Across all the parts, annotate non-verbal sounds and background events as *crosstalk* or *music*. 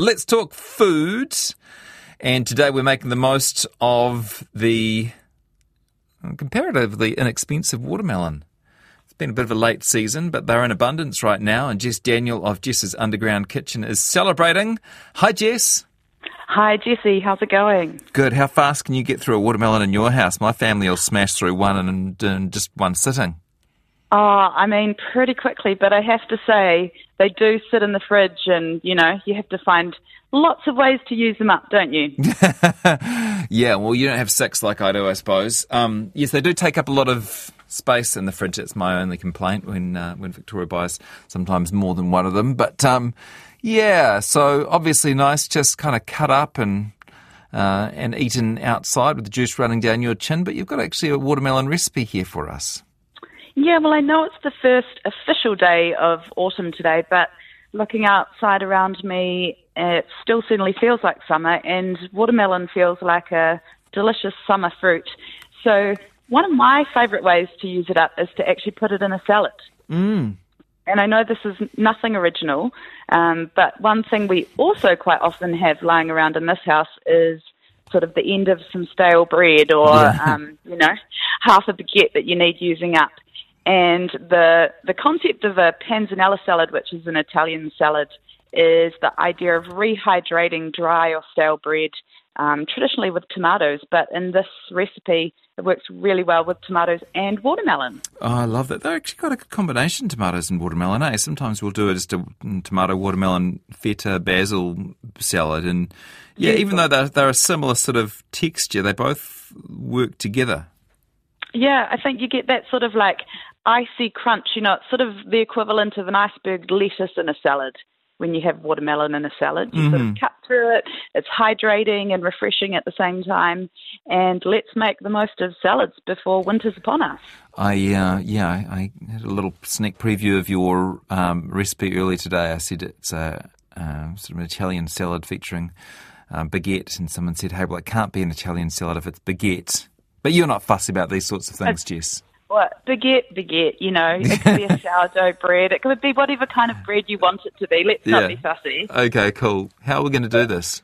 Let's talk foods. And today we're making the most of the comparatively inexpensive watermelon. It's been a bit of a late season, but they're in abundance right now. And Jess Daniell of Jess's Underground Kitchen is celebrating. Hi, Jess. Hi, Jesse. How's it going? Good. How fast can you get through a watermelon in your house? My family will smash through one in, in just one sitting. Oh, I mean, pretty quickly, but I have to say, they do sit in the fridge, and, you know, you have to find lots of ways to use them up, don't you? *laughs* yeah, well, you don't have six like I do, I suppose. Um, yes, they do take up a lot of space in the fridge. That's my only complaint when uh, when Victoria buys sometimes more than one of them. But um, yeah, so obviously nice, just kind of cut up and uh, and eaten outside with the juice running down your chin. But you've got actually a watermelon recipe here for us. Yeah, well, I know it's the first official day of autumn today, but looking outside around me, it still certainly feels like summer, and watermelon feels like a delicious summer fruit. So, one of my favourite ways to use it up is to actually put it in a salad. Mm. And I know this is nothing original, um, but one thing we also quite often have lying around in this house is sort of the end of some stale bread or, Yeah. *laughs* um, you know, half a baguette that you need using up. And the the concept of a panzanella salad, which is an Italian salad, is the idea of rehydrating dry or stale bread, um, traditionally with tomatoes. But in this recipe, it works really well with tomatoes and watermelon. Oh, I love that. They're actually got a good combination, tomatoes and watermelon. Eh? Sometimes we'll do it just a tomato, watermelon, feta, basil salad, and yeah, even though they're, they're a similar sort of texture, they both work together. Yeah, I think you get that sort of like icy crunch. You know, it's sort of the equivalent of an iceberg lettuce in a salad when you have watermelon in a salad. You sort of cut through it. It's hydrating and refreshing at the same time. And let's make the most of salads before winter's upon us. I uh, yeah, I I had a little sneak preview of your um, recipe earlier today. I said it's a sort of an Italian salad featuring um, baguette, and someone said, "Hey, well, it can't be an Italian salad if it's baguette." But you're not fussy about these sorts of things, Jess. What baguette, baguette? You know, it could be a *laughs* sourdough bread. It could be whatever kind of bread you want it to be. Let's Yeah. not be fussy. Okay, cool. How are we going to do this?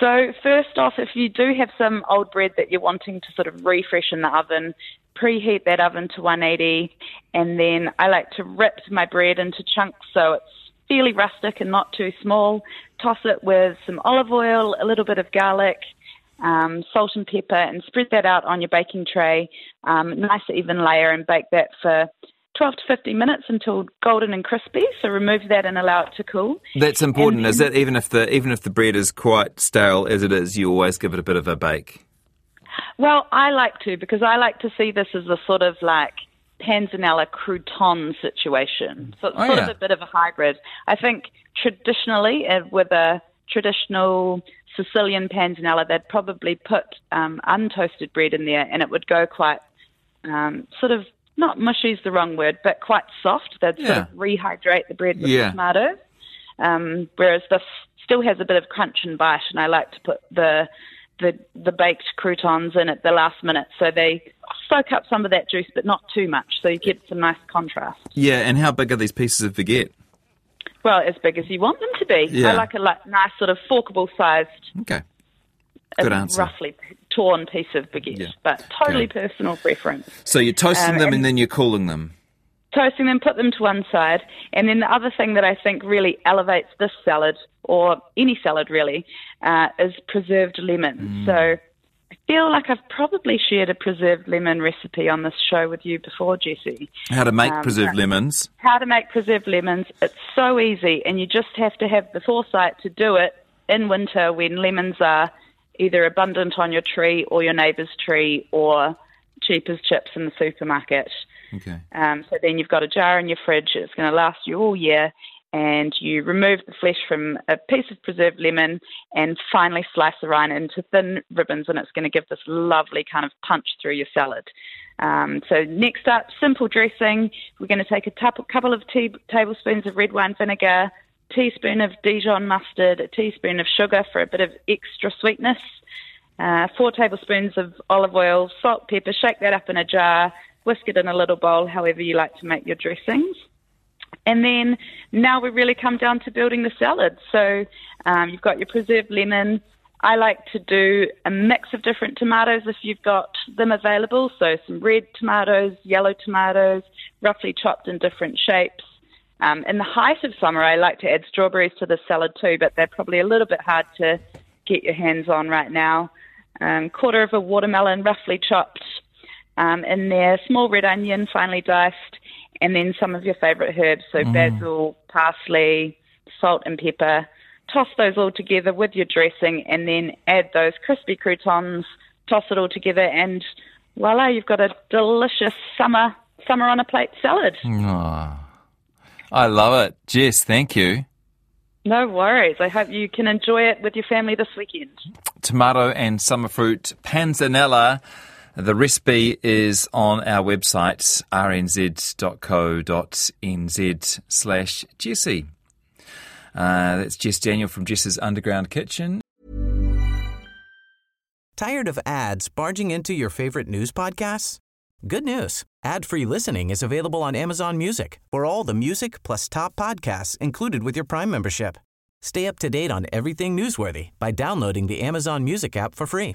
So first off, if you do have some old bread that you're wanting to sort of refresh in the oven, preheat that oven to 180, and then I like to rip my bread into chunks so it's fairly rustic and not too small. Toss it with some olive oil, a little bit of garlic, um, salt and pepper, and spread that out on your baking tray. Um, nice even layer, and bake that for 12 to 15 minutes until golden and crispy. So remove that and allow it to cool. That's important, And is it? Even if the even if the bread is quite stale as it is, you always give it a bit of a bake. Well, I like to because I like to see this as a sort of like panzanella crouton situation. So it's Oh, sort yeah. of a bit of a hybrid. I think traditionally, uh, with a traditional Sicilian panzanella, they'd probably put um, untoasted bread in there, and it would go quite um, sort of not mushy is the wrong word, but quite soft. They'd sort of rehydrate the bread with Yeah. the tomatoes. Um, whereas this still has a bit of crunch and bite, and I like to put the the the baked croutons in at the last minute, so they soak up some of that juice, but not too much, so you get some nice contrast. Yeah, and how big are these pieces of baguette? Well, as big as you want them to be. Yeah. I like a like, nice sort of forkable sized, Okay, Good answer. roughly torn piece of baguette, Yeah. but totally Okay. personal preference. so you're toasting Um, them and, and- then you're cooling them. toasting them, put them to one side. And then the other thing that I think really elevates this salad, or any salad really, uh, is preserved lemons. So I feel like I've probably shared a preserved lemon recipe on this show with you before, Jesse. How to make Um, preserved lemons? How to make preserved lemons. It's so easy, and you just have to have the foresight to do it in winter when lemons are either abundant on your tree or your neighbour's tree or cheap as chips in the supermarket. Okay. Um, so then you've got a jar in your fridge. It's going to last you all year. And you remove the flesh from a piece of preserved lemon and finely slice the rind into thin ribbons, and it's going to give this lovely kind of punch through your salad. Um, so next up, simple dressing. We're going to take a couple of tea- tablespoons of red wine vinegar, teaspoon of Dijon mustard, a teaspoon of sugar for a bit of extra sweetness, uh, four tablespoons of olive oil, salt, pepper. Shake that up in a jar. Whisk it in a little bowl, however you like to make your dressings. And then now we really come down to building the salad. So um, you've got your preserved lemon. I like to do a mix of different tomatoes if you've got them available. So some red tomatoes, yellow tomatoes, roughly chopped in different shapes. Um, in the height of summer, I like to add strawberries to the salad too, but they're probably a little bit hard to get your hands on right now. Um, quarter of a watermelon, roughly chopped um, in there, small red onion, finely diced, and then some of your favourite herbs, so mm. basil, parsley, salt, and pepper. Toss those all together with your dressing, and then add those crispy croutons. Toss it all together, and voila, you've got a delicious summer summer on a plate salad. Oh, I love it, Jess. Thank you. No worries. I hope you can enjoy it with your family this weekend. Tomato and summer fruit panzanella the recipe is on our website, rnz.co.nz slash Jessie. Uh, that's Jess Daniell from Jess's Underground Kitchen. Tired of ads barging into your favorite news podcasts? Good news. Ad-free listening is available on Amazon Music for all the music plus top podcasts included with your Prime membership. Stay up to date on everything newsworthy by downloading the Amazon Music app for free